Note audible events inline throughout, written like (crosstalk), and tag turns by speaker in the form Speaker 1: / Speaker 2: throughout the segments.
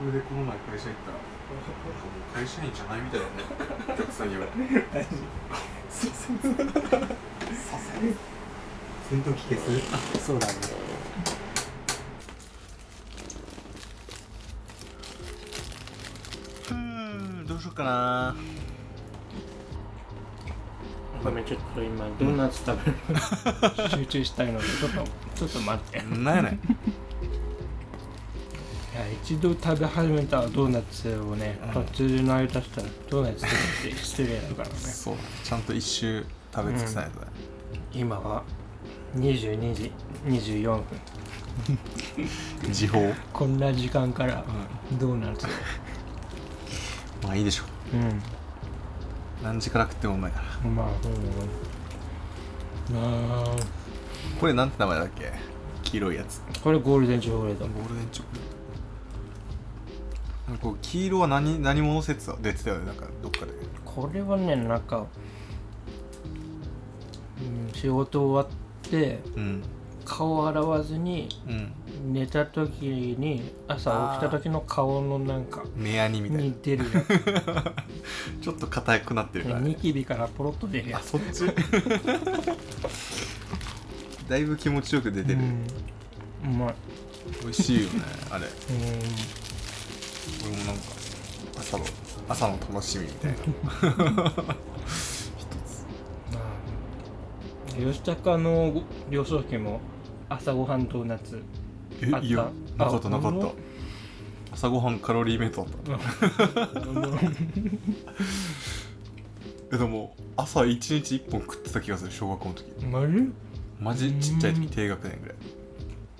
Speaker 1: これでこの前会社行った。ら会社員じゃないみたいだね。お客さんに言われて。
Speaker 2: 戦闘機消す
Speaker 3: そう。だね。
Speaker 1: うんどうしようかな。
Speaker 3: ごめんちょっと今ドーナツ食べる。(laughs) 集中したいのでちょっとちょっと待って。い
Speaker 1: なんやねん。
Speaker 3: や一度食べ始めたドーナツをね。
Speaker 1: うん。
Speaker 3: 途中で鳴り出したらドーナツ食べて失礼だからね。
Speaker 1: そう。ちゃんと一周食べ尽くさないとね、
Speaker 3: 今は22時24分。(laughs)
Speaker 1: 時報？
Speaker 3: こんな時間からドーナツ
Speaker 1: まあいいでしょ
Speaker 3: う。ん。
Speaker 1: 何時から食ってもうまいから。
Speaker 3: まあう。ん。まあ
Speaker 1: これなんて名前だっけ？黄色いやつ。
Speaker 3: これゴールデンチョコレート。
Speaker 1: ゴールデンチョコレートなんかこう黄色は何何者説は出てたよねなんかどっかで。
Speaker 3: これはねなんか、うん、仕事終わって
Speaker 1: うん。
Speaker 3: 顔洗わずに
Speaker 1: うん。
Speaker 3: 寝た時に朝起きた時の顔のなんか
Speaker 1: 目やにみたいな。
Speaker 3: 似てるや (laughs)
Speaker 1: ちょっと硬くなってるから。
Speaker 3: つニ
Speaker 1: ね
Speaker 3: キビからポロッと出るやつ。
Speaker 1: あそっち？(laughs) だいぶ気持ちよく出てる、
Speaker 3: うん。うまい。
Speaker 1: 美味しいよねあれ。
Speaker 3: う
Speaker 1: 俺もなんか朝の朝の楽しみみたいな。(laughs) 一つ。
Speaker 3: 吉高の幼少期も朝ごはんドーナツあった。
Speaker 1: えいやなかった
Speaker 3: あ
Speaker 1: なかった。朝ごはんカロリーメイトだった。(laughs) えでも朝一日一本食ってた気がする小学校の時。
Speaker 3: マジ？
Speaker 1: マジちっちゃい
Speaker 3: うん
Speaker 1: 時低学年ぐらい。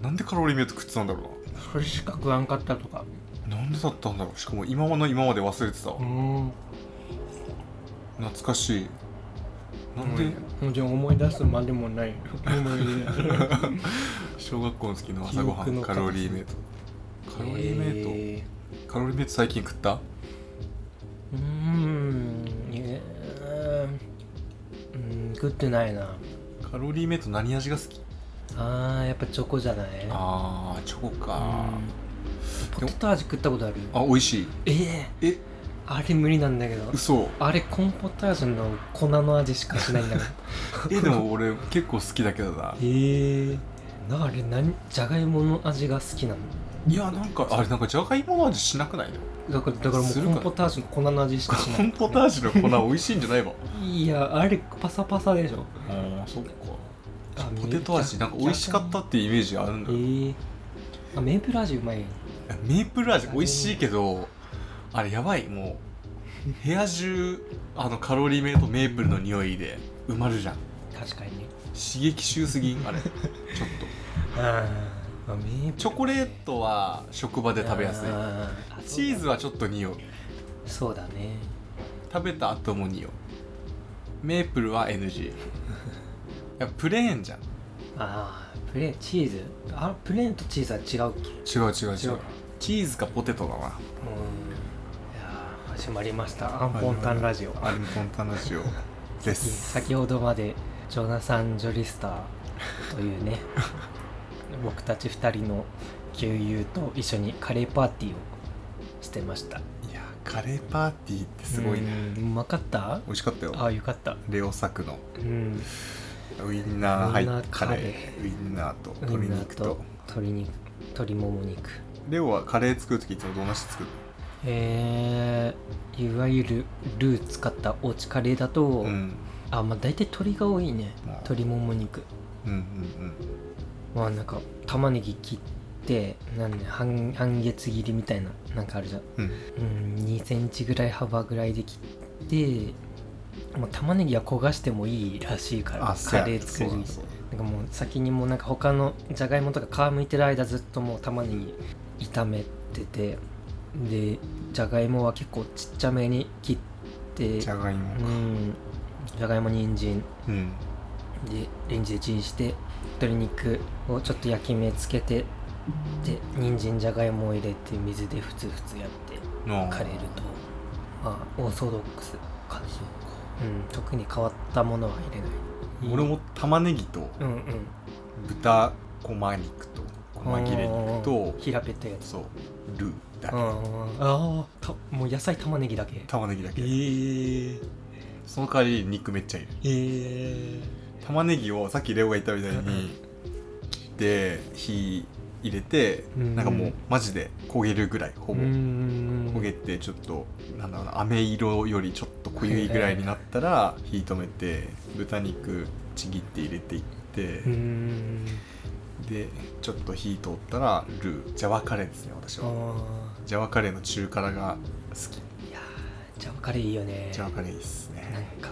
Speaker 1: なんでカロリーメイト食ってたんだろ
Speaker 3: それしか食わんかったとか。
Speaker 1: うななんでだったんだろう。しかも今の今まで忘れてたわ。
Speaker 3: うん。
Speaker 1: 懐かしい。なんで？
Speaker 3: もちろん思い出すまでもない。思い出。(laughs)
Speaker 1: 小学校の時の朝ごは
Speaker 3: 記憶の
Speaker 1: んカロリーメイト。カロリーメイト、
Speaker 3: え
Speaker 1: カロリーメイト最近食った？
Speaker 3: ーうーん。えー。うん食ってないな。
Speaker 1: カロリーメイト何味が好き？
Speaker 3: あーやっぱチョコじゃない？
Speaker 1: あーチョコか
Speaker 3: うんポテト味食ったことある
Speaker 1: あ美味しい。
Speaker 3: ええ。
Speaker 1: え？
Speaker 3: あれ無理なんだけど。
Speaker 1: 嘘。
Speaker 3: あれコンポタージュの粉の味しかしないんだけど。(laughs)
Speaker 1: えでも俺結構好きだけどな。
Speaker 3: ええ。なあれ何？じゃがいもの味が好きなの？
Speaker 1: いやなんかあれなんかじゃがいもの味しなくない？の
Speaker 3: だからだからもうコンポタージュの粉の味しかしない。
Speaker 1: コンポタージュの粉美味しいんじゃないわ
Speaker 3: いやあれパサパサでしょ。
Speaker 1: ああそっか。
Speaker 3: あ
Speaker 1: ポテト味なんか美味しかったっていうイメージがあるんだ。
Speaker 3: え
Speaker 1: よ
Speaker 3: え。あメープル味うまい
Speaker 1: メープル味美味しいけどあれやばい。もう部屋中あのカロリーメイトメープルの匂いで埋まるじゃん。
Speaker 3: 確かに。ね
Speaker 1: 刺激臭すぎん？あれ。ちょっと。
Speaker 3: あー
Speaker 1: チョコレートは職場で食べやすい。
Speaker 3: あー
Speaker 1: チーズはちょっと匂う。
Speaker 3: そうだね。
Speaker 1: 食べた後も匂う。メープルは NG いやプレーンじゃん
Speaker 3: ああプレーンチーズ？あプレーンとチーズは違うっけ？
Speaker 1: 違う違う違う。
Speaker 3: 違う
Speaker 1: チーズかポテトだな。
Speaker 3: うん。いやー始まりました。アンポンタンラジオ。
Speaker 1: アルポンタナジオ。です。(laughs)
Speaker 3: 先ほどまでジョナサン・ジョリスターというね (laughs) 僕たち2人の旧友と一緒にカレーパーティーをしてました。
Speaker 1: いやカレーパーティーってすごいね。
Speaker 3: うまかった？
Speaker 1: 美味しかったよ。
Speaker 3: ああよかった。
Speaker 1: レオサクの。
Speaker 3: うん
Speaker 1: ウインナー入ったカレ
Speaker 3: ー。
Speaker 1: ウインナーと鶏肉と。
Speaker 3: 鶏肉鶏もも肉。
Speaker 1: レオはカレー作る時いつもどんなして作る
Speaker 3: えー、いわゆるルー使ったおうちカレーだと、
Speaker 1: のうん。
Speaker 3: あまあ大体鶏が多いね。
Speaker 1: あ。
Speaker 3: 鶏もも肉。
Speaker 1: うんうん
Speaker 3: まあなんか玉ねぎ切ってなんで半半月切りみたいななんかあるじゃん。
Speaker 1: うん。うん
Speaker 3: うん2センチぐらい幅ぐらいで切ってもう玉ねぎは焦がしてもいいらしいからカレー作る
Speaker 1: そうだそう。
Speaker 3: なんかもう先にもうなんか他のじゃがいもとか皮むいてる間ずっともう玉ねぎ炒めててでじゃがいもは結構ちっちゃめに切って
Speaker 1: だじゃがいもか。
Speaker 3: うん。じゃがいも人参。
Speaker 1: うん。
Speaker 3: でレンジでチンして鶏肉をちょっと焼き目つけてで人参じゃがいもを入れて水でふつふつやって
Speaker 1: の
Speaker 3: カレールとまあオーソドックス感じうん。特に変わったものは入れない。
Speaker 1: 俺も玉ねぎと
Speaker 3: うんうん。
Speaker 1: 豚こま肉と紛れ肉と
Speaker 3: 平べったいやつ。
Speaker 1: そう。ルーだ
Speaker 3: うん
Speaker 1: け
Speaker 3: ああたもう野菜玉ねぎだけ。
Speaker 1: 玉ねぎだけ。
Speaker 3: え
Speaker 1: その代わり肉めっちゃいる。
Speaker 3: え
Speaker 1: 玉ねぎをさっきレオが言ったみたいに切って火入れて
Speaker 3: うん。
Speaker 1: なんかもうマジで焦げるぐらいほぼ。
Speaker 3: うん
Speaker 1: 焦げてちょっとなんだろうな飴色よりちょっと濃いぐらいになったら火止めて豚肉ちぎって入れていって
Speaker 3: うん
Speaker 1: でちょっと火通ったらルー。ジャワカレーですね私
Speaker 3: あ
Speaker 1: は。
Speaker 3: あ
Speaker 1: ジャワカレーの中辛が好き。
Speaker 3: いやージャワカレーいいよね。
Speaker 1: ジャワカレーいいっす
Speaker 3: なん
Speaker 1: ね
Speaker 3: か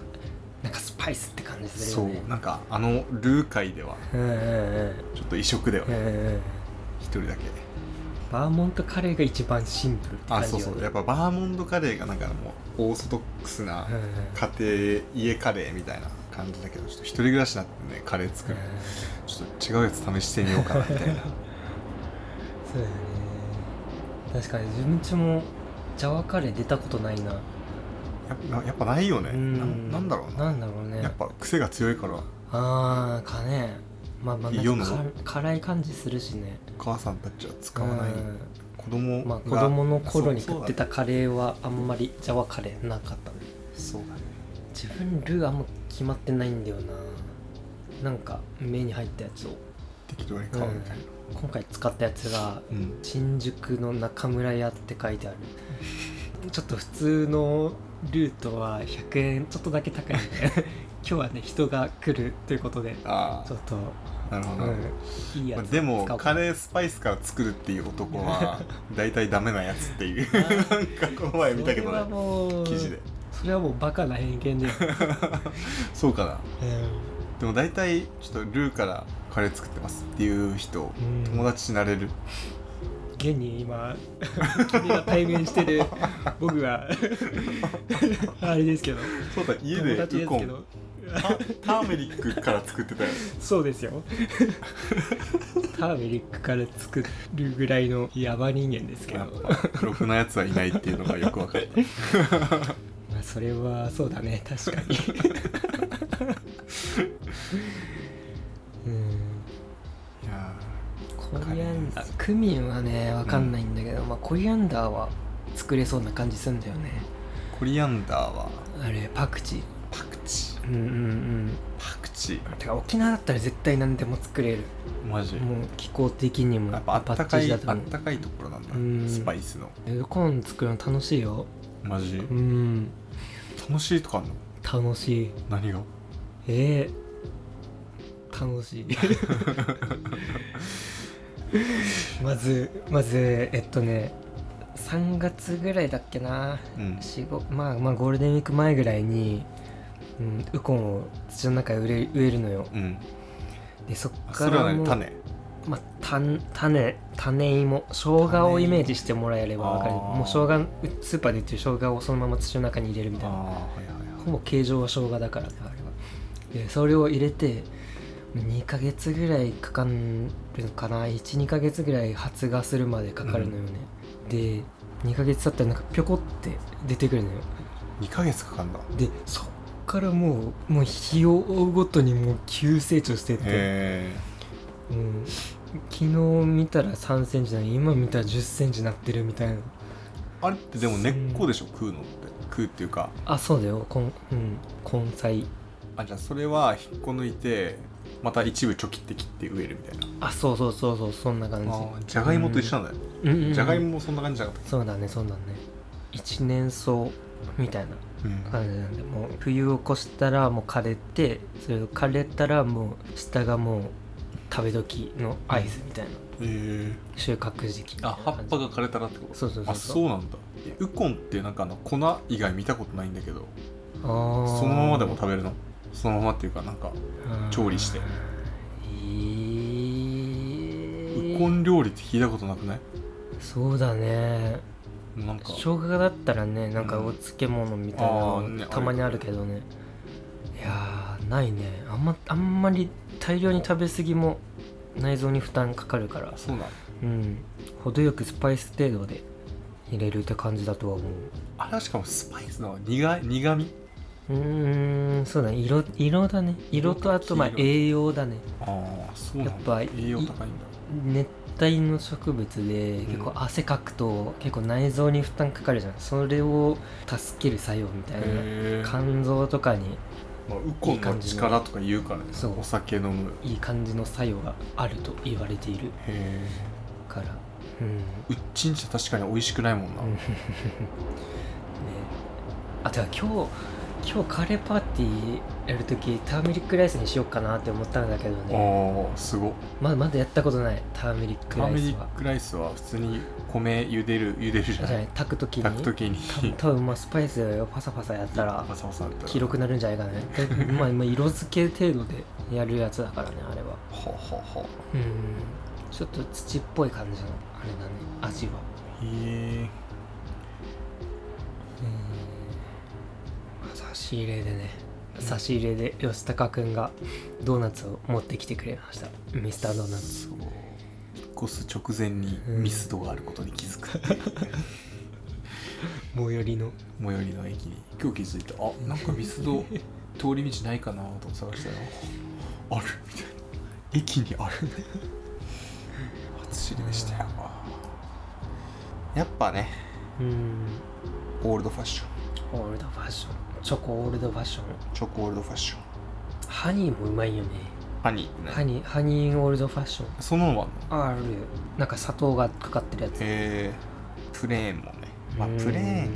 Speaker 3: なんかスパイスって感じする
Speaker 1: そ
Speaker 3: よね。
Speaker 1: うなんかあのルー界では
Speaker 3: うんうんうん。
Speaker 1: ちょっと異色だよね
Speaker 3: うんうん
Speaker 1: 一人だけ。
Speaker 3: バーモントカレーが一番シンプルって感
Speaker 1: あそうそう。やっぱバーモントカレーがなんかもうオーソドックスな
Speaker 3: うんうん
Speaker 1: 家庭家カレーみたいな感じだけどちょっと一人暮らしになってねカレー作るちょっと違うやつ試してみようかなみたいな
Speaker 3: そうだよね確かに自分ちもジャワカレー出たことないな
Speaker 1: やっぱやっぱないよね
Speaker 3: うん
Speaker 1: ななんだろうな
Speaker 3: なんだろうね
Speaker 1: やっぱ癖が強いから
Speaker 3: ああかねまあまあなん
Speaker 1: 世の？
Speaker 3: かか辛い感じするしね。
Speaker 1: お母さんたちは使わない。
Speaker 3: うん。
Speaker 1: 子供が
Speaker 3: まあ子供の頃に食ってたカレーはあんまりジャワカレーなかったね。
Speaker 1: そうだね。
Speaker 3: 自分ルーあんま決まってないんだよな。なんか目に入ったやつを。
Speaker 1: 適当に買うみたいな。
Speaker 3: 今回使ったやつが
Speaker 1: うん。
Speaker 3: 新宿の中村屋って書いてある。(laughs) ちょっと普通のルートは100円ちょっとだけ高いんで今日はね人が来るということで
Speaker 1: あ
Speaker 3: ちょっと、
Speaker 1: あなるほど、
Speaker 3: うん、いいや
Speaker 1: でもカレースパイスから作るっていう男は (laughs) 大体ダメなやつっていう
Speaker 3: あ
Speaker 1: なんかこの前見たけど
Speaker 3: それは
Speaker 1: ね
Speaker 3: もう
Speaker 1: 記事で。
Speaker 3: それはもうバカな偏見で、(laughs)
Speaker 1: そうかな。
Speaker 3: う
Speaker 1: でも大体ちょっとルーからカレー作ってますっていう人
Speaker 3: ん、
Speaker 1: 友達になれる。
Speaker 3: 現に今 (laughs) 君が対面してる僕はあれですけど。
Speaker 1: そうだ家で
Speaker 3: 友達で
Speaker 1: ウコン
Speaker 3: すけど。
Speaker 1: タターメリックから作ってたよ。
Speaker 3: そうですよ。ターメリックから作るぐらいのヤバ人間ですけど。
Speaker 1: やっぱろくなやつはいないっていうのがよく分かった。(laughs)
Speaker 3: まあそれはそうだね。確かに。うん。
Speaker 1: いや
Speaker 3: コリアンダー。クミンはねわかんないんだけど、まあコリアンダーは作れそうな感じすんだよね。
Speaker 1: ーコリアンダーは？
Speaker 3: あれパクチー
Speaker 1: パクチー。
Speaker 3: うんうんうん。
Speaker 1: パクチー。
Speaker 3: てか沖縄だったら絶対何でも作れる。
Speaker 1: マジ？
Speaker 3: もう気候的にも
Speaker 1: やっぱあった
Speaker 3: バ
Speaker 1: かいあったかいところなんだ。
Speaker 3: うん。
Speaker 1: スパイスの。
Speaker 3: うウコン作るの楽しいよ。
Speaker 1: マジ？
Speaker 3: うん。
Speaker 1: 楽しいとかあんの？
Speaker 3: 楽しい。
Speaker 1: 何が？
Speaker 3: えー、楽しい。(laughs) まずまずえっとね3月ぐらいだっけな。
Speaker 1: うん。
Speaker 3: 4 5まあまあゴールデンウィーク前ぐらいに、うん、ウコンを土の中に植えるのよ。
Speaker 1: うん。
Speaker 3: でそっから
Speaker 1: 種。
Speaker 3: まあ、種種芋。生姜をイメージしてもらえれば分かる。もう生姜スーパーで売ってる生姜をそのまま土の中に入れるみたいな。
Speaker 1: はいはいはい。
Speaker 3: ほぼ形状は生姜だからねあれは。でそれを入れて2ヶ月ぐらいかかるのかな。12ヶ月ぐらい発芽するまでかかるのよね、で2ヶ月経ったらなんかぴょこって出てくるのよ。
Speaker 1: 2ヶ月かかんだ。
Speaker 3: でそっからもうもう日を追うごとにもう急成長してって。
Speaker 1: へ
Speaker 3: うん、昨日見たら3センチなのに今見たら1 0センチなってるみたいな。
Speaker 1: えあれってでも根っこでしょ？食うのって。食うっていうか。
Speaker 3: あそうだよ。こん、うん、根菜。
Speaker 1: あじゃあそれは引っこ抜いてまた一部チョキって切って植えるみたいな。
Speaker 3: あそうそうそうそうそんな感じ。
Speaker 1: じゃがいもと一緒なんだよ、じゃがいももそんな感じじゃなかっ
Speaker 3: そうだねそうだね。一年草みたいな感じなんでもう冬を越したらもう枯れてそれを枯れたらもう下がもう食べ時の合図みたいな。
Speaker 1: え。
Speaker 3: 収穫時期
Speaker 1: あ葉っぱが枯れたらってこと？
Speaker 3: そうそうそう
Speaker 1: あそうなんだ。えウコンってなんかあの粉以外見たことないんだけど。そのままでも食べるの？そのままっていうかなんか調理して。
Speaker 3: え。ー
Speaker 1: ウコン料理って聞いたことなくない？
Speaker 3: そうだね
Speaker 1: なんか。
Speaker 3: 生姜だったらねなんかお漬物みたいな
Speaker 1: あ
Speaker 3: の
Speaker 1: ーね
Speaker 3: たまにあるけどね。いやーないね。あんまあんまり大量に食べ過ぎも内臓に負担かかるから。
Speaker 1: そうなの？
Speaker 3: うん。程よくスパイス程度で入れるって感じだとは思う。
Speaker 1: あれはしかもスパイスの苦い苦味
Speaker 3: うーんそうだね。色色だね。色とあとまあ栄養だね。
Speaker 1: ああそうなんだ。
Speaker 3: やっぱ
Speaker 1: 栄養高いんだ。
Speaker 3: ね帯の植物で結構汗かくと結構内臓に負担かかるじゃん。それを助ける作用みたいな肝臓とかに
Speaker 1: まあ、ウコンの力とか言うからね。
Speaker 3: そう。
Speaker 1: お酒飲む。
Speaker 3: いい感じの作用があると言われているから。うん。
Speaker 1: うっちん茶確かに美味しくないもんな、
Speaker 3: うん。(laughs) ね。あてか今日今日カレーパーティーやるときターメリックライスにしようかなって思ったんだけどね。
Speaker 1: ああすご。っ
Speaker 3: まだまだやったことないターメリック
Speaker 1: ターメリ
Speaker 3: ライスは
Speaker 1: ックライスは普通に米茹でる茹でるじゃな
Speaker 3: い。い炊くときに。
Speaker 1: 炊く時に。
Speaker 3: 多分まあスパイスをパサパサやったら。
Speaker 1: パサパサだったら。
Speaker 3: 黄色くなるんじゃないかね。(laughs) でまあまあ色付け程度でやるやつだからねあれは。
Speaker 1: ははは
Speaker 3: うん。ちょっと土っぽい感じのあれだね味は。
Speaker 1: へえ
Speaker 3: し入れでね差し入れで吉高くんがドーナツを持ってきてくれました。ミスタードーナツ。
Speaker 1: 越す直前にミスドがあることに気づく (laughs)
Speaker 3: 最寄りの。
Speaker 1: 最寄りの駅に。今日気づいた。あなんかミスド通り道ないかなと探したらあるみたいな。駅にある。初知りでしたよ。やっぱね
Speaker 3: うん。
Speaker 1: オールドファッション。
Speaker 3: オールドファッションチョコオールドファッション。
Speaker 1: チョコオールドファッション。
Speaker 3: ハニーもうまいよね。
Speaker 1: ハニーね。
Speaker 3: ハニーハニーオールドファッション。
Speaker 1: そのままの？
Speaker 3: ある。なんか砂糖がかかってるやつ。
Speaker 1: えー、プレーンもね。まあプレーン。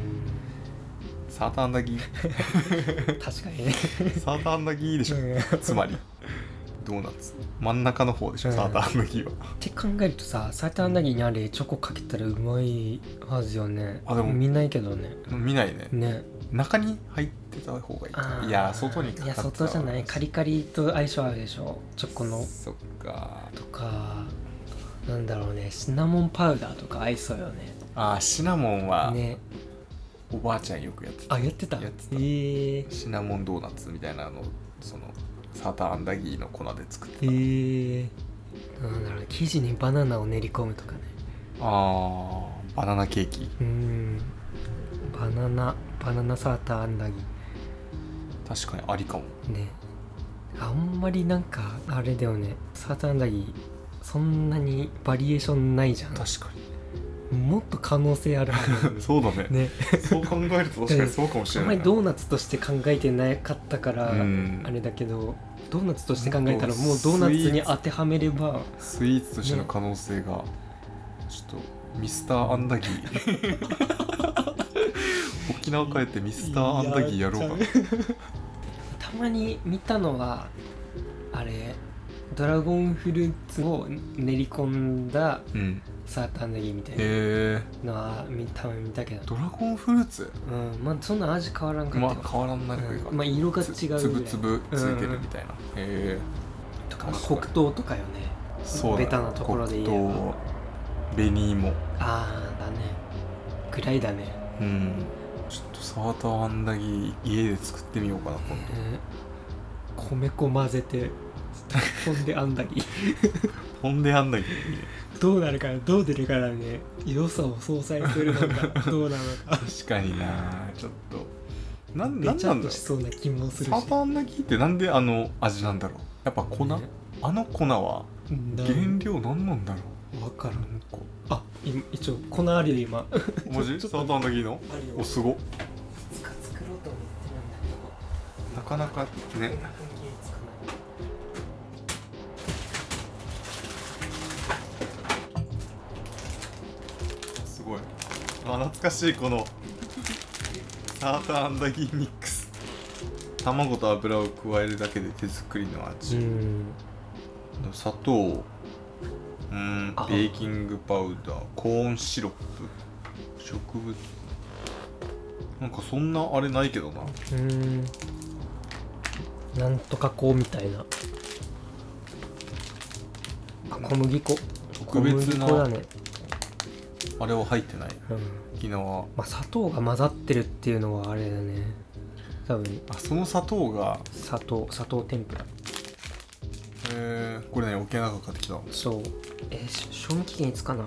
Speaker 1: サーターアンダギー。
Speaker 3: ン (laughs) 確かにね。
Speaker 1: サーターアンダギーでしょ。つまりドーナツ真ん中の方でしょ、
Speaker 3: うん
Speaker 1: サーターアンダギーは。
Speaker 3: って考えるとさサーターアンダギーにあれチョコかけたらうまいはずよね。
Speaker 1: あでも。
Speaker 3: 見ないけどね。
Speaker 1: 見ないね。
Speaker 3: ね。
Speaker 1: 中に入ってた方がいい。いや外にかか
Speaker 3: いや外じゃない。カリカリと相性合うでしょ？チョコの。
Speaker 1: そっか。
Speaker 3: とかなんだろうね。シナモンパウダーとか合いそうよね。
Speaker 1: あーシナモンは
Speaker 3: ね。
Speaker 1: おばあちゃんよくやってた。
Speaker 3: あやってた？
Speaker 1: やってた。
Speaker 3: えー、
Speaker 1: シナモンドーナツみたいなのそのサーターアンダギーの粉で作って
Speaker 3: え
Speaker 1: た、
Speaker 3: ー、なんだろう生地にバナナを練り込むとかね。
Speaker 1: あー。バナナケーキ。
Speaker 3: うん。バナナバナナサーターアンダギ
Speaker 1: 確かにありかも。
Speaker 3: ーね。あんまりなんかあれだよね。サーターアンダギーそんなにバリエーションないじゃん。
Speaker 1: 確か
Speaker 3: もっと可能性ある。(laughs)
Speaker 1: そうだね。
Speaker 3: ね。
Speaker 1: そう考えると確かに (laughs) そうかもし
Speaker 3: あ
Speaker 1: れないな。
Speaker 3: んまりドーナツとして考えてなかったから、
Speaker 1: うん。
Speaker 3: あれだけどドーナツとして考えたらもうドーナツに当てはめれば
Speaker 1: スイーツとしての可能性が、ちょっとミスターアンダギー。(laughs) 沖縄帰ってミスターアンダギーやろうか。な
Speaker 3: たまに見たのはあれドラゴンフルーツを練り込んだ
Speaker 1: うん
Speaker 3: サーターアンダギーみたい
Speaker 1: え
Speaker 3: のは見た見たけど。
Speaker 1: ドラゴンフルーツ？
Speaker 3: うんまあそんな味変わらんかった
Speaker 1: あ変わらんなくいいか。
Speaker 3: うんまあ色が違うぐらい。
Speaker 1: つぶつぶついてるみたいな、へえ
Speaker 3: とかまあ黒糖とかよね。
Speaker 1: そうだ
Speaker 3: ベタなところで言えば。
Speaker 1: 黒糖紅芋。
Speaker 3: ああだね。ぐらいだね
Speaker 1: うん。ちょっとサーターアンダギー家で作ってみようかな今度。
Speaker 3: 米粉混ぜてほんであんだり
Speaker 1: ほんでアンダギー
Speaker 3: どうなるかなどう出るかなね。良さを相殺するのかどうなのか。
Speaker 1: 確かにな。ちょっと。なん
Speaker 3: べちゃ
Speaker 1: なんだろう。
Speaker 3: しそうな気もするし。
Speaker 1: サーターアンダギーってなんであの味なんだろう。やっぱ粉、
Speaker 3: ね。
Speaker 1: あの粉は
Speaker 3: だ
Speaker 1: 原料何なんだろ
Speaker 3: わから
Speaker 1: うん
Speaker 3: あ今一応粉あるよ今。
Speaker 1: マジ？サーターアンダギーのおすご
Speaker 3: いつか作ろうと思って
Speaker 1: なかなかねあ懐かしいこのサーターアンダギーミックス。卵と油を加えるだけで手作りの味、
Speaker 3: うん。
Speaker 1: 砂糖。うん
Speaker 3: あ。
Speaker 1: ベーキングパウダー。コーンシロップ。植物。なんかそんなあれないけどな。
Speaker 3: うん。なんとかこうみたいな。あ小麦粉。
Speaker 1: 特別
Speaker 3: 小麦粉だ
Speaker 1: な
Speaker 3: ね
Speaker 1: あれは入ってない。
Speaker 3: うん。
Speaker 1: 沖縄
Speaker 3: まあ砂糖が混ざってるっていうのはあれだね。多分。
Speaker 1: あその砂糖が？
Speaker 3: 砂糖砂糖天ぷら。
Speaker 1: えー、これね沖縄から買ってきた。の
Speaker 3: そう。えーし賞味期限いつかな？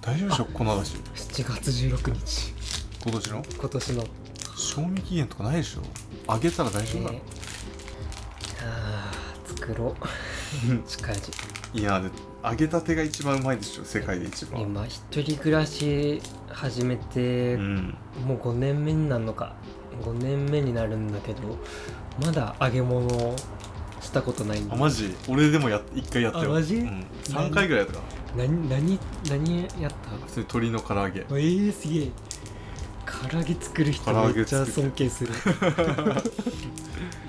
Speaker 1: 大丈夫でしょ？粉だし
Speaker 3: 7月16日。
Speaker 1: 今年の？
Speaker 3: 今年の。
Speaker 1: 賞味期限とかないでしょ。あげたら大丈夫なの、
Speaker 3: えー。あー作ろう (laughs) 近い
Speaker 1: いやで揚げたてが一番うまいでしょ世界で一番。
Speaker 3: 今一人暮らし始めて、
Speaker 1: うん。
Speaker 3: もう5年目になるのか。5年目になるんだけどまだ揚げ物をしたことないんで
Speaker 1: あマジ？俺でもや一回やったよ。
Speaker 3: あマジ？
Speaker 1: うん、3回ぐらいやったかな。
Speaker 3: 何何何やった？
Speaker 1: 普通に鶏の唐揚げ。
Speaker 3: えー、すげえ。唐揚げ作る人めっちゃ尊敬する (laughs)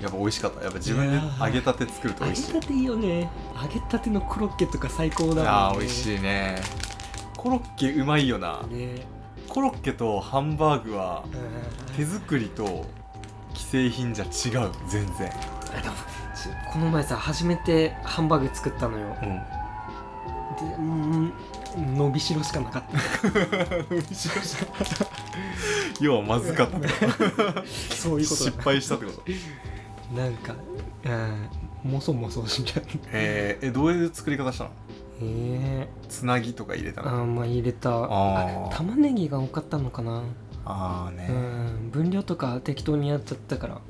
Speaker 1: やっぱ美味しかった。やっぱ自分で揚げたて作ると
Speaker 3: 揚
Speaker 1: 美味しい。
Speaker 3: げたていいよね。揚げたてのコロッケとか最高だもんね。
Speaker 1: あー美味しいね。コロッケうまいよな。
Speaker 3: ね。
Speaker 1: コロッケとハンバーグは
Speaker 3: うん。
Speaker 1: 手作りと既製品じゃ違う。全然。
Speaker 3: この前さ初めてハンバーグ作ったのよ。
Speaker 1: うん。
Speaker 3: でうん伸びしろしかなかった。
Speaker 1: 要はまずかった (laughs)
Speaker 3: そういうことだ。
Speaker 1: 失敗したってこと
Speaker 3: なんかうんもそもそしちゃう。
Speaker 1: えー、えどういう作り方したの？
Speaker 3: え
Speaker 1: つなぎとか入れた
Speaker 3: ー、
Speaker 1: の？
Speaker 3: あーまあ入れた。
Speaker 1: あー。
Speaker 3: 玉ねぎが多かったのかな。
Speaker 1: ああね、
Speaker 3: うん分量とか適当にやっちゃったから。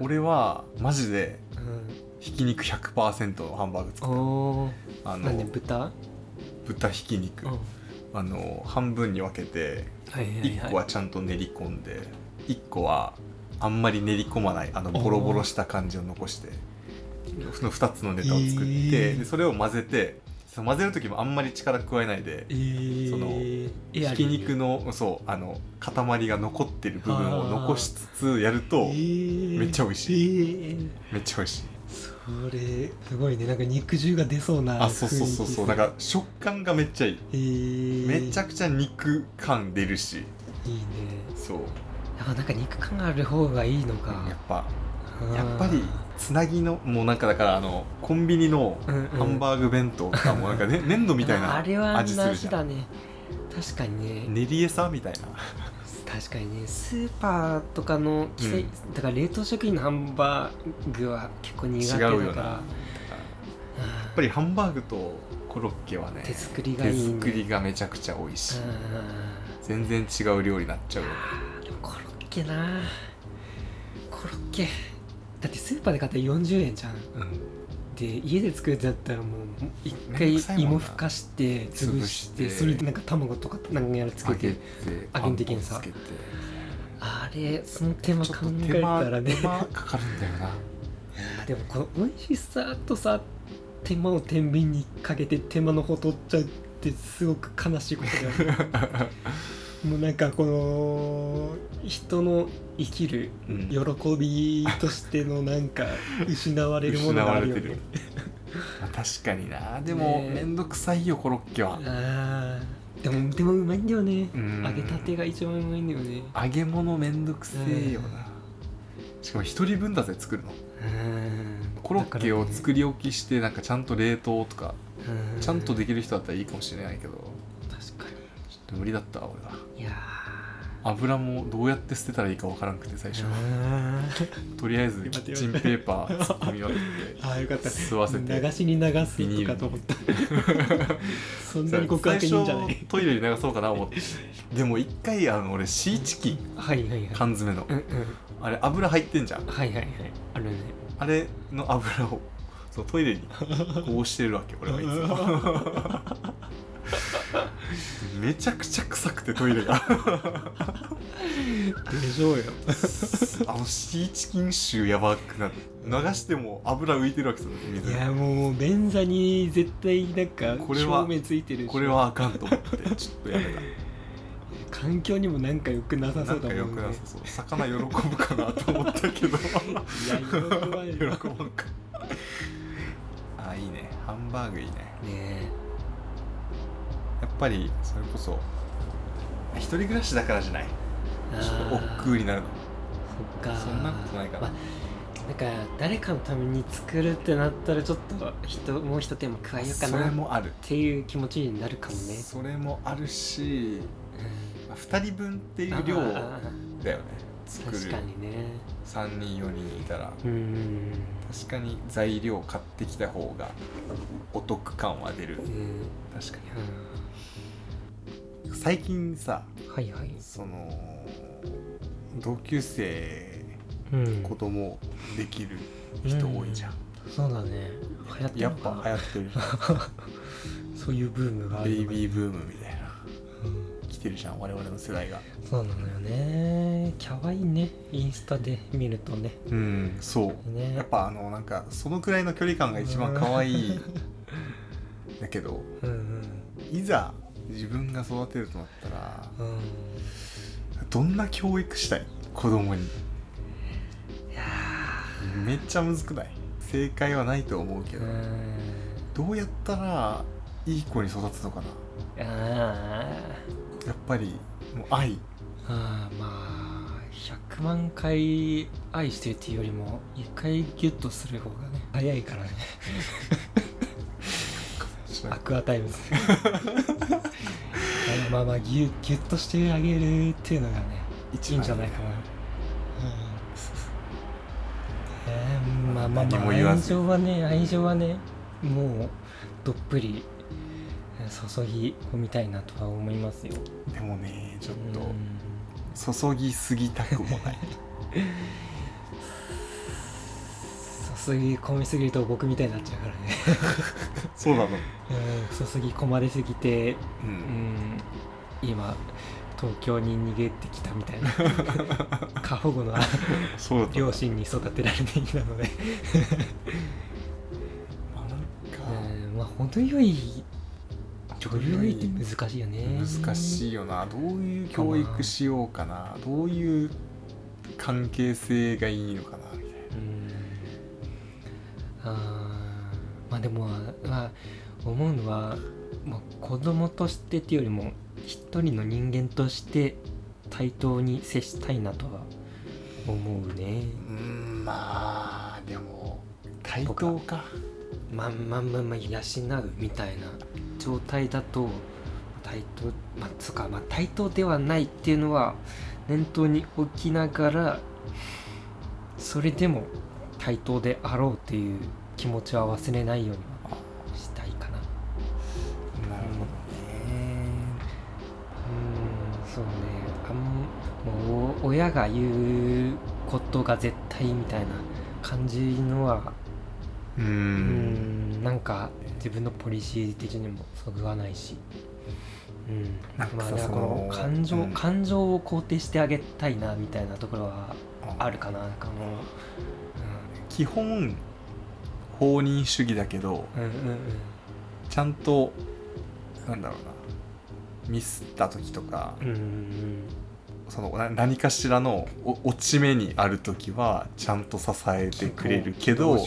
Speaker 1: 俺はマジで
Speaker 3: うん、
Speaker 1: ひき肉100%のハンバーグ作っ
Speaker 3: うん、お
Speaker 1: たあ
Speaker 3: で豚？
Speaker 1: 豚ひき肉、
Speaker 3: うん。は
Speaker 1: あの半分に分けて
Speaker 3: いはいはい。
Speaker 1: 1個はちゃんと練り込んで1個はあんまり練り込まないあのボロボロした感じを残してその2つのネタを作って、
Speaker 3: へー。
Speaker 1: でそれを混ぜてその混ぜる時もあんまり力加えないで
Speaker 3: えー、
Speaker 1: そのひき肉のそうあの塊が残ってる部分を残しつつやると
Speaker 3: えー。
Speaker 1: めっちゃ美味しい。
Speaker 3: えー。
Speaker 1: めっちゃ美味しい。
Speaker 3: それすごいね。なんか肉汁が出そうな
Speaker 1: あそうそうそうそう。だから食感がめっちゃいい。
Speaker 3: えー、
Speaker 1: めちゃくちゃ肉感出るし。
Speaker 3: いいね。
Speaker 1: そう
Speaker 3: やっぱなんか肉感がある方がいいのか。
Speaker 1: やっぱやっぱりつなぎのもうなんかだからあのコンビニのハンバーグ弁当とかもなんか、ね、(laughs) 粘土みたいな
Speaker 3: ああれは
Speaker 1: 味するじゃん。
Speaker 3: なしだね。確かにね。
Speaker 1: 練り餌みたいな。
Speaker 3: 確かにね。スーパーとかの規制、
Speaker 1: うん。
Speaker 3: だから冷凍食品のハンバーグは結構苦手だから。
Speaker 1: 違うよな。やっ
Speaker 3: あ
Speaker 1: ぱりハンバーグとコロッケはね
Speaker 3: 手作りがいいね。
Speaker 1: 手作りがめちゃくちゃ美味しい。
Speaker 3: ー
Speaker 1: 全然違う料理になっちゃうよ。ね
Speaker 3: あーでもコロッケな。コロッケ。だってスーパーで買ったら40円じゃん。
Speaker 1: うん。
Speaker 3: で家で作るってなったらもう一回芋ふかして潰
Speaker 1: 潰
Speaker 3: し
Speaker 1: して。て
Speaker 3: それでなんか卵とかなんかやらつけて
Speaker 1: て
Speaker 3: 揚げん的にさ。
Speaker 1: パン粉つけて。
Speaker 3: あれその手間考えたらね。
Speaker 1: 手間かかるんだよな
Speaker 3: でもこの美味しさとさ手間を天秤にかけて手間の方取っちゃうってすごく悲しいことだよねもうなんかこの人の生きる
Speaker 1: うん。
Speaker 3: 喜びとしてのなんか失われるものがあるよね。
Speaker 1: てまあ確かにな。でも
Speaker 3: ねえ。
Speaker 1: めんどくさいよコロッケは。
Speaker 3: あー。でもでもうまいんだよね。
Speaker 1: うん。
Speaker 3: 揚げたてが一番うまいんだよね。
Speaker 1: 揚げ物めんどくせえよ
Speaker 3: うん
Speaker 1: な。しかも一人分だぜ作るの。
Speaker 3: うん。
Speaker 1: コロッケを作り置きしてなんかちゃんと冷凍とか
Speaker 3: うん。
Speaker 1: ちゃんとできる人だったらいいかもしれないけど。
Speaker 3: 確か
Speaker 1: ちょっと無理だったわ俺はい
Speaker 3: や
Speaker 1: 油もどうやって捨てたらいいかわからんくて最初。(laughs) とりあえずキッチンペーパー突っ込み分けて。(laughs)
Speaker 3: あーよかった。
Speaker 1: 吸わせて。
Speaker 3: 流しに流すとかと思った (laughs) そんなに極悪いいんじゃない。
Speaker 1: 最初トイレに流そうかな思って。でも一回あの俺シーチキン。
Speaker 3: はいはいはい。
Speaker 1: 缶詰の。
Speaker 3: うんうん。
Speaker 1: あれ油入ってんじゃん。
Speaker 3: はいはいはい。あるね。
Speaker 1: あれの油をそうトイレにこうしてるわけ俺はいつも (laughs) めちゃくちゃ臭くてトイレが。
Speaker 3: でしょうよ。(laughs)
Speaker 1: あのシーチキン臭やばくなって流しても油浮いてるわけですよ水。
Speaker 3: いやもう便座に絶対なんか
Speaker 1: これは
Speaker 3: 照明ついてるし。
Speaker 1: これはあかんと思ってちょっとやめ (laughs)
Speaker 3: 環境にもなんか良くなさそうんだもんね。
Speaker 1: よくなさそう。魚喜ぶかなと思ったけど。
Speaker 3: いや喜ばん
Speaker 1: 喜
Speaker 3: よ
Speaker 1: ばんか。あいいね。ハンバーグいいね。
Speaker 3: ね
Speaker 1: やっぱりそれこそ一人暮らしだからじゃない。
Speaker 3: え
Speaker 1: ちょっと億劫になるの
Speaker 3: そっか
Speaker 1: そんなことないかな。
Speaker 3: まあなんか誰かのために作るってなったらちょっと人もう一手間加えようか
Speaker 1: そ
Speaker 3: なっ
Speaker 1: れもある。
Speaker 3: ていう気持ちになるかもね、
Speaker 1: それもあるし、
Speaker 3: うん。
Speaker 1: まあ、2人分っていう量
Speaker 3: あ
Speaker 1: だよね。
Speaker 3: ー
Speaker 1: 作る
Speaker 3: 確かにね。
Speaker 1: 3人4人いたら
Speaker 3: うん。
Speaker 1: 確かに材料買ってきた方がお得感は出る。
Speaker 3: うん。
Speaker 1: 確かに。最近さ
Speaker 3: はいはい。
Speaker 1: その同級生
Speaker 3: うん。
Speaker 1: 子供できる人多いじゃん、
Speaker 3: そうだね。流行って
Speaker 1: やっ
Speaker 3: るのかな。
Speaker 1: ぱ流行ってる (laughs)
Speaker 3: そういうブームがある
Speaker 1: ベイビーブームみたいな。
Speaker 3: うん。
Speaker 1: 来てるじゃん我々の世代が。
Speaker 3: そうなのよね。可愛いね。インスタで見るとね。
Speaker 1: うんそう。
Speaker 3: ね。
Speaker 1: やっぱあのなんかそのくらいの距離感が一番可愛い。(laughs) だけど
Speaker 3: うんうん。
Speaker 1: いざ自分が育てるとなったら
Speaker 3: うん。
Speaker 1: どんな教育したい？子供に。
Speaker 3: いや
Speaker 1: めっちゃむずくない？正解はないと思うけど、
Speaker 3: ーうん。
Speaker 1: どうやったらいい子に育つのかな？
Speaker 3: あ
Speaker 1: やっぱりもう愛。
Speaker 3: ーあーまあ100万回愛してるっていうよりも1回ギュッとする方がね早いからね。 Aqua Timez。まあまあギュギュッとしてあげるっていうのがねいいんじゃないかな、うん。えーまあまあまあ愛情はね愛情はねもうどっぷりえー注ぎ込みたいなとは思いますよ。
Speaker 1: でもねちょっ
Speaker 3: うん。
Speaker 1: と注ぎすぎたくもない。(laughs)
Speaker 3: 注ぎ込みすぎると僕みたいになっちゃうからね。(laughs)
Speaker 1: そうなの。
Speaker 3: うん注ぎ込まれすぎて
Speaker 1: う
Speaker 3: うんん今東京に逃げてきたみたいな。過保護な (laughs) 両親に育てられてきたので、
Speaker 1: まあなんか。
Speaker 3: うんまあ程よい程よいって難しいよね。
Speaker 1: 難
Speaker 3: い
Speaker 1: しいよな。どういう教育しようかな。どういう関係性がいいのかな。みたい
Speaker 3: うん。あーまあでもまあ思うのは、まあ、子供としてっていうよりも一人の人間として対等に接したいなとは思うね。
Speaker 1: なうんまあでも対等か。
Speaker 3: まあまあまあまあ養うみたいな状態だと対等まあつうかまあ対等ではないっていうのは念頭に置きながらそれでも対等であろうっていう気持ちは忘れないようにはしたいかな。
Speaker 1: なるほどね。
Speaker 3: うんそうね。あんもう親が言うことが絶対みたいな感じのは
Speaker 1: う
Speaker 3: うんんなんか自分のポリシー的にもそぐわないし、うん、
Speaker 1: なんかさ
Speaker 3: まあねこ
Speaker 1: その
Speaker 3: の感情、
Speaker 1: うん。
Speaker 3: 感情を肯定してあげたいなみたいなところはあるかな。なんかも
Speaker 1: 基本放任主義だけど
Speaker 3: う、うん、うんうん。うん
Speaker 1: ちゃんとなんだろうなミスった時とか、
Speaker 3: うんうん
Speaker 1: そのな何かしらのお落ち目にある時はちゃんと支えてくれるけど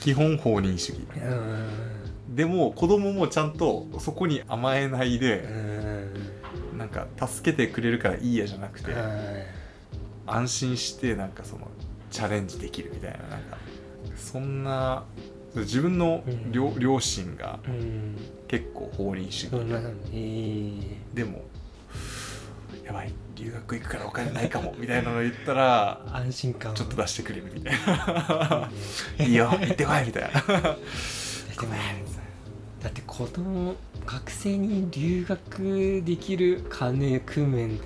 Speaker 1: 基本放任主義。
Speaker 3: うんうん
Speaker 1: でも子供もちゃんとそこに甘えない
Speaker 3: うん
Speaker 1: で
Speaker 3: うん。
Speaker 1: なんか助けてくれるからいいやじゃなくて
Speaker 3: うん
Speaker 1: 安心してなんかそのチャレンジできるみたいななんかそんな自分の両,、
Speaker 3: うん。
Speaker 1: 両親が
Speaker 3: うん。
Speaker 1: 結構放任主義
Speaker 3: そんなえー
Speaker 1: でもやばい留学行くからお金ないかもみたいなの言ったら
Speaker 3: 安心感。を
Speaker 1: ちょっと出してくれるみたいな。いい (laughs) よ行ってこいみたいな。
Speaker 3: でもだって子供学生に留学できる金工面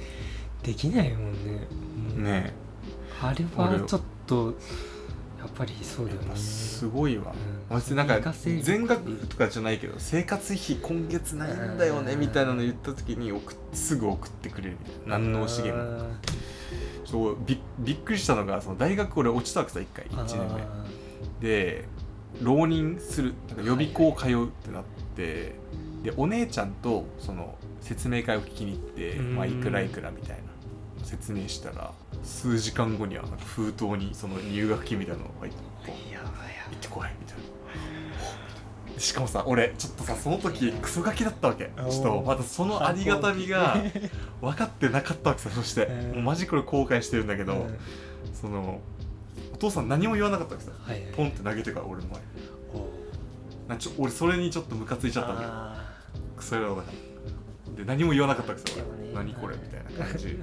Speaker 3: できないもんね。
Speaker 1: ね
Speaker 3: あれはちょっとやっぱりそうだよね。
Speaker 1: すごいわ。
Speaker 3: うん。
Speaker 1: 別になんか全額とかじゃないけど生活費今月ないんだよねみたいなの言った時に送っすぐ送ってくれる何の惜しげも。
Speaker 3: あ
Speaker 1: そうびびっくりしたのがその大学俺落ちたわけさ1回。
Speaker 3: ー
Speaker 1: 1年目
Speaker 3: あ
Speaker 1: で浪人するなんか予備校通うってなって、でお姉ちゃんとその説明会を聞きに行って、
Speaker 3: うん。
Speaker 1: まあ、いくらいくらみたいな説明したら数時間後にはなんか封筒にその入学金みたいなのが入って行ってこいみたいな。しかもさ俺ちょっとさその時クソガキだったわけ。ちょっとまだそのありがたみが分かってなかったわけさそして、
Speaker 3: うん。
Speaker 1: もうマジこれ後悔してるんだけど、
Speaker 3: うん。
Speaker 1: そのお父さん何も言わなかったわけさ。
Speaker 3: はいはい
Speaker 1: ポンって投げてから俺の前
Speaker 3: お
Speaker 1: なんちょ俺それにちょっとムカついちゃったんだよ。
Speaker 3: あ
Speaker 1: クソ野郎だから。で何も言わなかったわけさ俺。何これみたいな感じ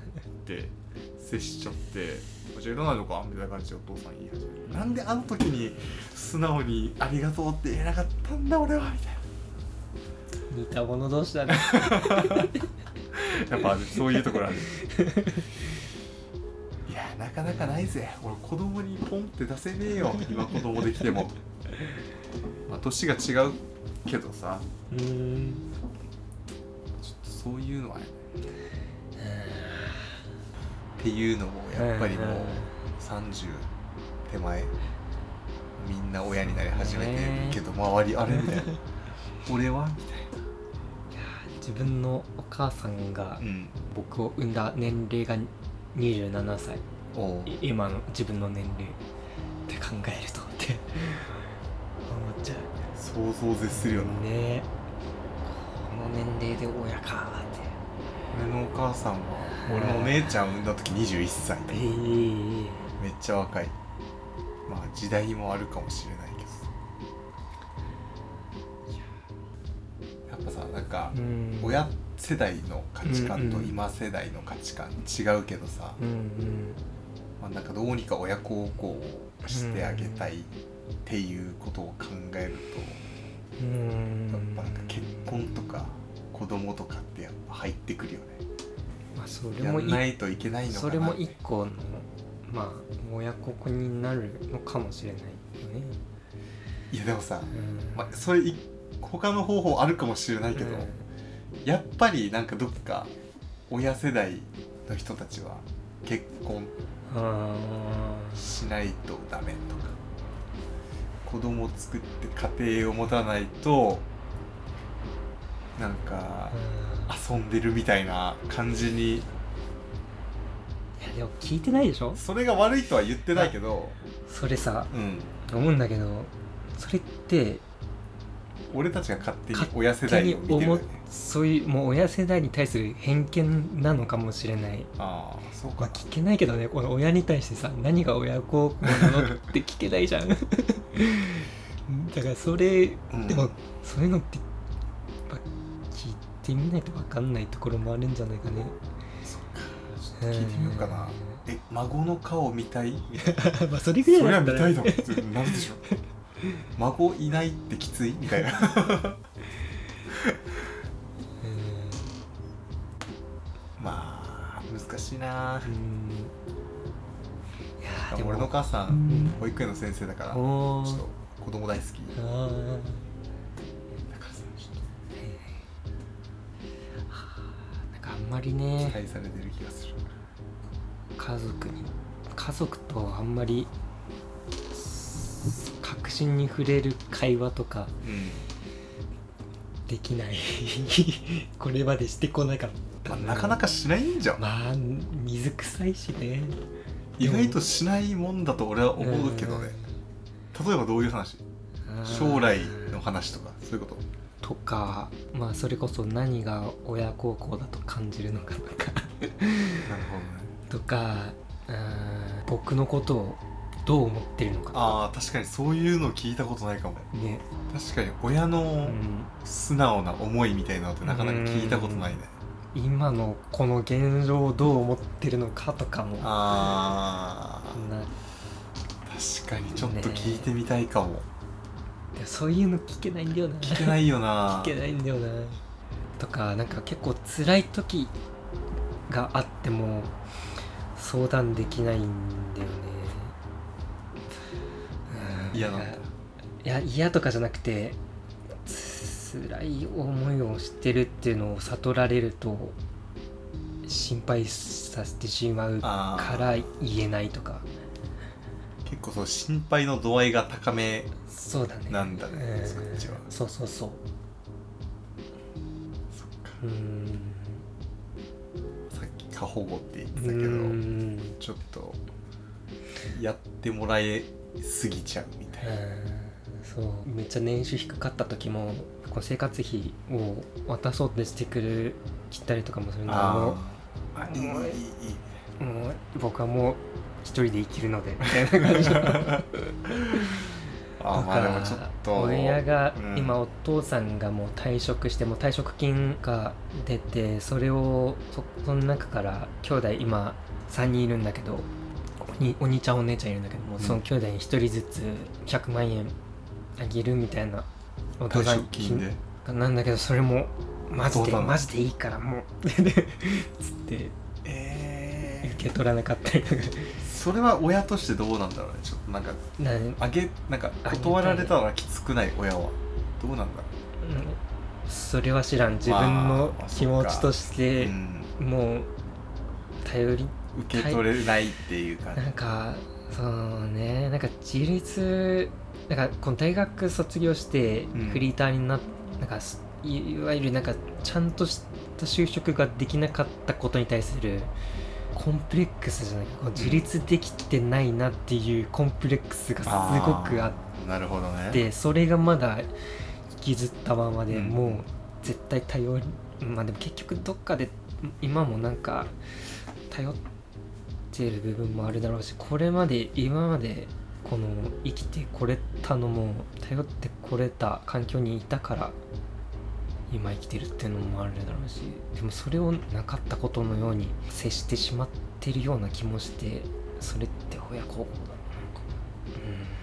Speaker 1: で。(laughs) 接しちゃって「じゃあいらないのか?」みたいな感じでお父さん言い始めるなんであの時に素直に「ありがとう」って言えなかったんだ俺は？みたい
Speaker 3: ー似た者同士だね。
Speaker 1: な (laughs) やっぱそういうところある (laughs) なかなかないぜ。俺子供にポンって出せねえよ今子供できても。(laughs) 年が違うけどさ。
Speaker 3: うーん。
Speaker 1: ちょっとそういうのはね。っていうのもやっぱりもう30手前。みんな親になり始めてるけど周りあれみたいな。(laughs) 俺はみたい
Speaker 3: 自分のお母さんが僕を産んだ年齢が27歳今の自分の年齢って考えるとって思っちゃ
Speaker 1: 想像を絶するよな
Speaker 3: う。ね。この年齢で親かーって。
Speaker 1: 俺のお母さんは俺のお姉ちゃん産んだ時21歳。
Speaker 3: えー、
Speaker 1: めっちゃ若い。まあ時代もあるかもしれないけど。やっぱさなんか
Speaker 3: うん。
Speaker 1: 親世代の価値観と今世代の価値観違うけどさ、
Speaker 3: うんうん
Speaker 1: まあ、なんかどうにか親孝行をしてあげたいっていうことを考えると、
Speaker 3: ん。
Speaker 1: やっぱなんか結婚とか子供とかってやっぱ入ってくるよね。
Speaker 3: まあそれ
Speaker 1: や
Speaker 3: も
Speaker 1: ないといけないのかな。
Speaker 3: それも一個のまあ親孝行になるのかもしれないよね。
Speaker 1: いやでもさ、
Speaker 3: うん。
Speaker 1: まあ、それい他の方法あるかもしれないけど、やっぱりなんかどっか親世代の人たちは結婚しないとダメとか。子供を作って家庭を持たないとなんか遊んでるみたいな感じに。
Speaker 3: いやでも聞いてないでしょ？
Speaker 1: それが悪いとは言ってないけど、
Speaker 3: それさ
Speaker 1: うん、
Speaker 3: 思うんだけどそれって
Speaker 1: 俺たちが勝手に
Speaker 3: 勝
Speaker 1: 親世代を見てるよね。
Speaker 3: そういうもう親世代に対する偏見なのかもしれない。
Speaker 1: ああそうか。
Speaker 3: まあ聞けないけどねこの親に対してさ何が親孝行なのって聞けないじゃん。(laughs) だからそれ
Speaker 1: うん。
Speaker 3: でもそういうのって聞いてみないと分かんないところもあるんじゃないかね。
Speaker 1: そっか。聞いてみようかな。え孫の顔見たい？(laughs)
Speaker 3: まあそれぐらい
Speaker 1: そりゃ見
Speaker 3: た
Speaker 1: いだろ。なるでしょ (laughs) 孫いないってきつい？みたいな。まあ難しいな。
Speaker 3: うん。でも。
Speaker 1: 俺のお母さ
Speaker 3: うん。ん
Speaker 1: 保育園の先生だからちょっと子供大好き。だからさちょっ
Speaker 3: なんかあんまり
Speaker 1: と期
Speaker 3: ね
Speaker 1: 待されてる気がする。
Speaker 3: 家族に家族とあんまり確信に触れる会話とか
Speaker 1: うん
Speaker 3: できない。(laughs) これまでしてこなかった
Speaker 1: まあなかなかしないんじゃん。
Speaker 3: まあ水臭いしね。
Speaker 1: 意外としないもんだと俺は思うけどね。例えばどういう話？
Speaker 3: うん
Speaker 1: 将来の話とかそういうこと？
Speaker 3: とかまあそれこそ何が親孝行だと感じるのかとか。(laughs)
Speaker 1: なるほどね。
Speaker 3: とかうん僕のことをどう思ってるのか
Speaker 1: ああ確かにそういうの聞いたことないかも。
Speaker 3: ね、
Speaker 1: 確かに親
Speaker 3: う
Speaker 1: の
Speaker 3: ん、
Speaker 1: 素直な思いみたいなのってなかなか聞いたことないね。
Speaker 3: 今のこの現状をどう思ってるのかとかも。な
Speaker 1: あー。確かにちょっと聞いてみたいかも、
Speaker 3: でそういうの聞けないんだよな。
Speaker 1: 聞けないよな。(laughs)
Speaker 3: 聞けないんだよな。とかなんか結構辛い時があっても相談できないんだよね。うん
Speaker 1: 嫌なんだ。
Speaker 3: いや嫌とかじゃなくてつ辛い思いをしてるっていうのを悟られると心配させてしまうから言えないとか。
Speaker 1: 結構そう心配の度合いが高め
Speaker 3: そうだね。
Speaker 1: なんだね
Speaker 3: うん。
Speaker 1: そっちは。
Speaker 3: そうそうそう。
Speaker 1: そっか。
Speaker 3: うん。
Speaker 1: さっき過保護って言ってた
Speaker 3: う
Speaker 1: けど
Speaker 3: ん。
Speaker 1: ちょっとやってもらえすぎちゃうみたいな。
Speaker 3: そう。めっちゃ年収低かった時もこう生活費を渡そうとしてくる来たりとかもするのも
Speaker 1: あー。あいいいいいい。
Speaker 3: もう僕はもう一人で生きるのでみたいな感じ。(laughs)
Speaker 1: あーまあでもちょっと
Speaker 3: 親が、
Speaker 1: うん。
Speaker 3: 今お父さんがもう退職してもう退職金が出てそれをそその中から兄弟今3人いるんだけどおにお兄ちゃんお姉ちゃんいるんだけども、
Speaker 1: うん。
Speaker 3: その兄弟に1人ずつ100万円あげるみたいなお
Speaker 1: 金で。
Speaker 3: なんだけどそれもマジでマジでいいからもう。(laughs) つって
Speaker 1: え
Speaker 3: 受け取らなかったりとか。
Speaker 1: それは親としてどうなんだろうねちょっと。なんか
Speaker 3: な
Speaker 1: あげなんか断られたらきつくない親は。どうなんだろ
Speaker 3: う。ん。それは知らん。自分の
Speaker 1: まあ
Speaker 3: 気持ちとし
Speaker 1: う、
Speaker 3: て
Speaker 1: うん、
Speaker 3: もう頼り
Speaker 1: 受け取れないっていうか、
Speaker 3: なんかそうねなんか自立なんかこの大学卒業して
Speaker 1: うん。
Speaker 3: フリーターになっなんかすいいわゆるなんかちゃんとした就職ができなかったことに対するコンプレックスじゃないこう自立できてないなっていうコンプレックスがすごくあっ
Speaker 1: なるほどね。
Speaker 3: てそれがまだ引きずったままで、
Speaker 1: うん。
Speaker 3: もう絶対頼りまあでも結局どっかで今もなんか頼ってる部分もあるだろうしこれまで今までこの生きてこれたのも頼ってこれた環境にいたから今生きてるっていうのもあるだろうしでもそれをなかったことのように接してしまってるような気もしてそれって親孝行だななんか。うん。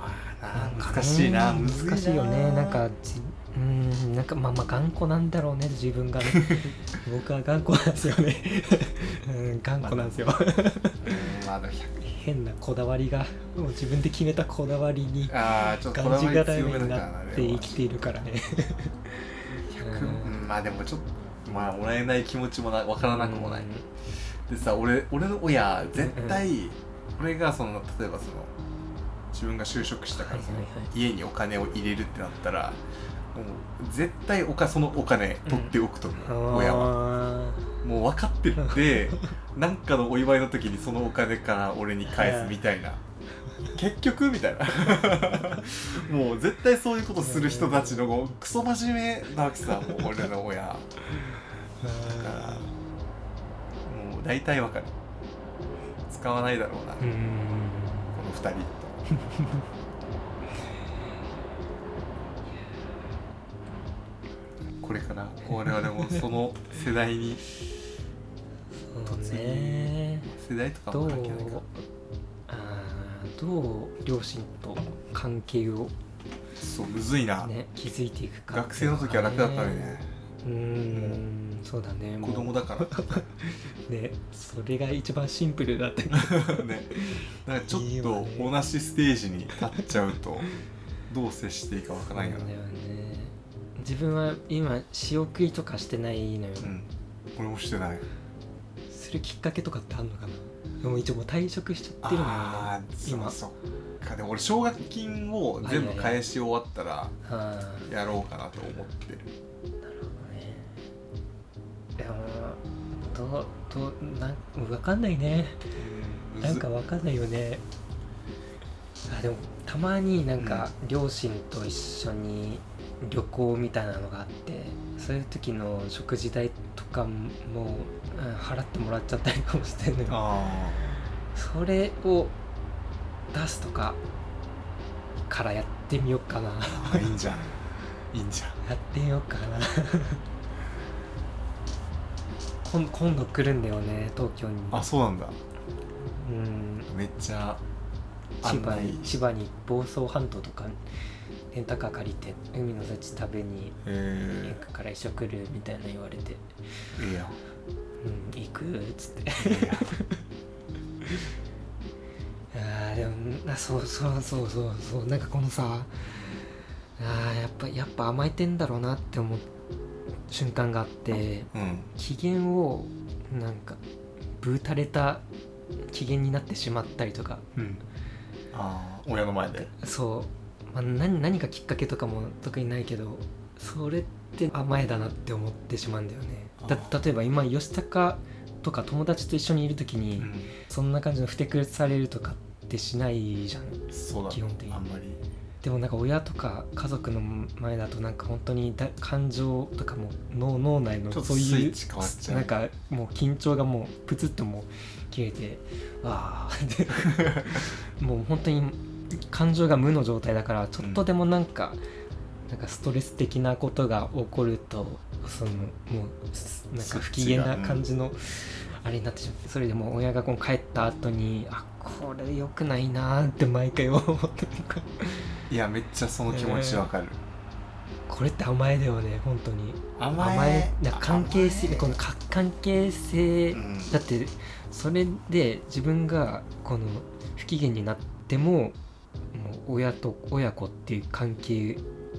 Speaker 1: まあ難しいな
Speaker 3: 難しいよね。なんかじうんなんかまあまあ頑固なんだろうね自分がね。(laughs) 僕は頑固なんですよね。(laughs) うん頑固なんですよ。
Speaker 1: うんまあでも100
Speaker 3: 変なこだわりがもう自分で決めたこだわりに
Speaker 1: ああちょっとこ
Speaker 3: がんじがらめになって生きているからね。
Speaker 1: 100うん。まあでもちょっとまあもらえない気持ちもな分からなくもない、でさ俺俺の親絶対俺がその例えばその自分が就職したからその
Speaker 3: はいはいは
Speaker 1: 家にお金を入れるってなったら絶対おかそのお金取っておくと思う、
Speaker 3: うん
Speaker 1: 親は。
Speaker 3: は
Speaker 1: もう分かってって (laughs) なんかのお祝いの時にそのお金から俺に返すみたいな。結局みたいな。(laughs) もう絶対そういうことする人たちのもうクソ真面目なわけさもう俺の親。だからもう大体分かる。使わないだろうな、
Speaker 3: うん。
Speaker 1: この2人 (laughs) これから我々もその世代に。
Speaker 3: そうね。
Speaker 1: 世代とか
Speaker 3: どう
Speaker 1: も関係ないか。
Speaker 3: どう両親と関係を
Speaker 1: そうむずいな、
Speaker 3: ね築いていくか。
Speaker 1: 学生の時は楽だったね。
Speaker 3: うーんそうだね。
Speaker 1: 子供だから。(laughs)
Speaker 3: ねそれが一番シンプルだった。(laughs)
Speaker 1: ね。なんかちょっと
Speaker 3: ね。
Speaker 1: 同じステージに立っちゃうとどう接していいかわからんよね。
Speaker 3: そうだよね自分は今仕送りとかしてないのよ、
Speaker 1: うん。俺もしてない。
Speaker 3: するきっかけとかってあんのかな？でも一応もう退職しちゃってるのよね。
Speaker 1: ああ
Speaker 3: 今
Speaker 1: そうそっか。でも俺奨学金を全部返し終わったら
Speaker 3: は
Speaker 1: やろうかなと思ってる。
Speaker 3: あなるほどね。でもどうどうなん分かんないね。
Speaker 1: うん
Speaker 3: なんかわかんないよね。あでもたまになんか両親と一緒に旅行みたいなのがあってそういう時の食事代とかもうん払ってもらっちゃったりかもしてんのよ。
Speaker 1: あ
Speaker 3: それを出すとかからやってみようかな。
Speaker 1: あいいんじゃんい？いんじゃん
Speaker 3: やってみようかな。(laughs) 今今度来るんだよね東京に。
Speaker 1: あそうなんだ。
Speaker 3: うん。
Speaker 1: めっちゃ
Speaker 3: 千葉に千葉に房総半島とかレンタカー借りて海の幸食べに
Speaker 1: え
Speaker 3: 行くから一緒来るみたいな言われて。
Speaker 1: ー、いいや「
Speaker 3: うん行く」っつって。
Speaker 1: いいや (laughs)
Speaker 3: あーでもあそうそうそうそうそうなんかこのさあーやっぱやっぱ甘えてんだろうなって思う瞬間があって
Speaker 1: うん。
Speaker 3: 機嫌をなんかぶうたれた機嫌になってしまったりとか。
Speaker 1: うん。ああ親の前で。
Speaker 3: そう、まあ、何何かきっかけとかも特にないけどそれって甘えだなって思ってしまうんだよね。だ
Speaker 1: あ
Speaker 3: 例えば今吉高とか友達と一緒にいる時に、
Speaker 1: うん。
Speaker 3: そんな感じのふてくれされるとかってしないじゃん。
Speaker 1: そうだね。
Speaker 3: 基本的に。
Speaker 1: あんまり。
Speaker 3: でもなんか親とか家族の前だとなんか本当にだ感情とかも脳脳内のそういうなんかもう緊張がもうプツッともう切れてああ (laughs) もう本当に感情が無の状態だからちょっとでもなんか、なんかストレス的なことが起こるとそのもうなんか不機嫌な感じのあれになってしまってそれでもう親がこう帰った後にあこれ良くないなーって毎回思ってるか。ら
Speaker 1: いやめっちゃその気持ちわかる、
Speaker 3: これって甘えだよね本当に。
Speaker 1: 甘え。
Speaker 3: 甘えな関係性このか関係性、
Speaker 1: うん。
Speaker 3: だってそれで自分がこの不機嫌になっても親と親子っていう関係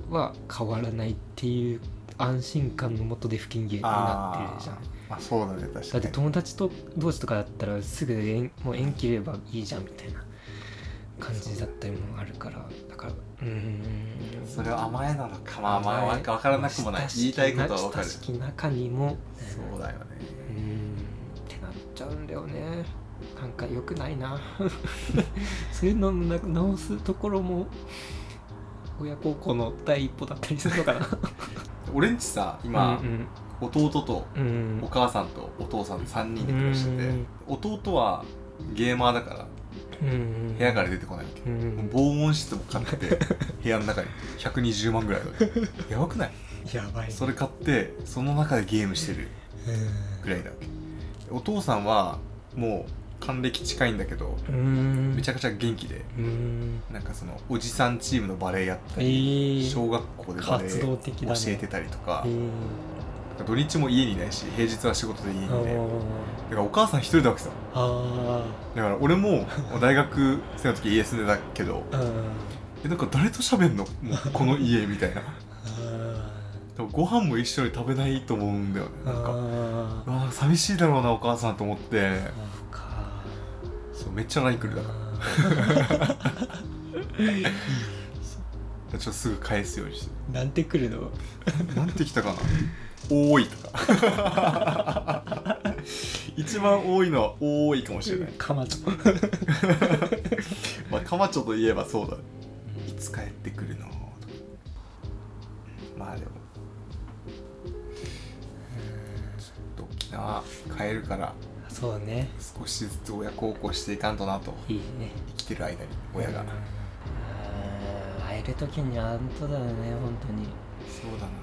Speaker 3: は変わらないっていう安心感のもとで不機嫌になってるじゃん。
Speaker 1: あそうだね確かに。
Speaker 3: だって友達と同士とかだったらすぐ縁もう縁切ればいいじゃんみたいな感じだったりもあるから。だからうーん。
Speaker 1: それは甘えなのか。まあまあわ分からなくもない。言いたいことは分かる。
Speaker 3: 親しき中にも。
Speaker 1: そうだよね。
Speaker 3: うーん。ってなっちゃうんだよねなんか良くないな。(laughs) そういうのな直すところも親孝行の第一歩だったりするのかな。(laughs)
Speaker 1: 俺んちさ今、
Speaker 3: うん
Speaker 1: 弟と
Speaker 3: うん。うん
Speaker 1: お母さんとお父さんで3人で暮らしてて
Speaker 3: うん。
Speaker 1: 弟はゲーマーだから
Speaker 3: うん
Speaker 1: 部屋から出てこないわけ。
Speaker 3: うん
Speaker 1: 防音室も買って (laughs) 部屋の中に120万ぐらいだねやばくない？
Speaker 3: やばい
Speaker 1: それ買ってその中でゲームしてるぐらいだわけ。お父さんはもう還暦近いんだけど
Speaker 3: うん。
Speaker 1: めちゃくちゃ元気で
Speaker 3: うん。
Speaker 1: なんかそのおじさんチームのバレエやった
Speaker 3: え
Speaker 1: り
Speaker 3: ー。
Speaker 1: 小学校でバレエ教えてたりとか
Speaker 3: えー
Speaker 1: 土日も家にいないし平日は仕事で家にい
Speaker 3: あ
Speaker 1: てだ
Speaker 3: ー
Speaker 1: からお母さん一人だわけさ。
Speaker 3: あ
Speaker 1: だから俺も大学生の時家住んでたけどえなんか誰と喋んの？もうこの家みたいな。ご飯も一緒に食べないと思うんだよね。
Speaker 3: ー
Speaker 1: なんか
Speaker 3: あ
Speaker 1: 寂しいだろうなお母さんと思ってめっちゃ LINE 来るだから。ちょっとすぐ返すようにして。
Speaker 3: なんて来るの
Speaker 1: なんて来たかな。多いとか。一番多いのは多いかもしれない。
Speaker 3: かまと
Speaker 1: まあカマチョといえばそうだ。いつ帰ってくるの？とかまあでも。ちょっと沖縄帰るから
Speaker 3: そうね。
Speaker 1: 少しずつ親孝行していかんとなと。
Speaker 3: いいね。
Speaker 1: 生きてる間に親が。
Speaker 3: うん。会える時には本当だよね本当に。
Speaker 1: そうだな。
Speaker 3: うん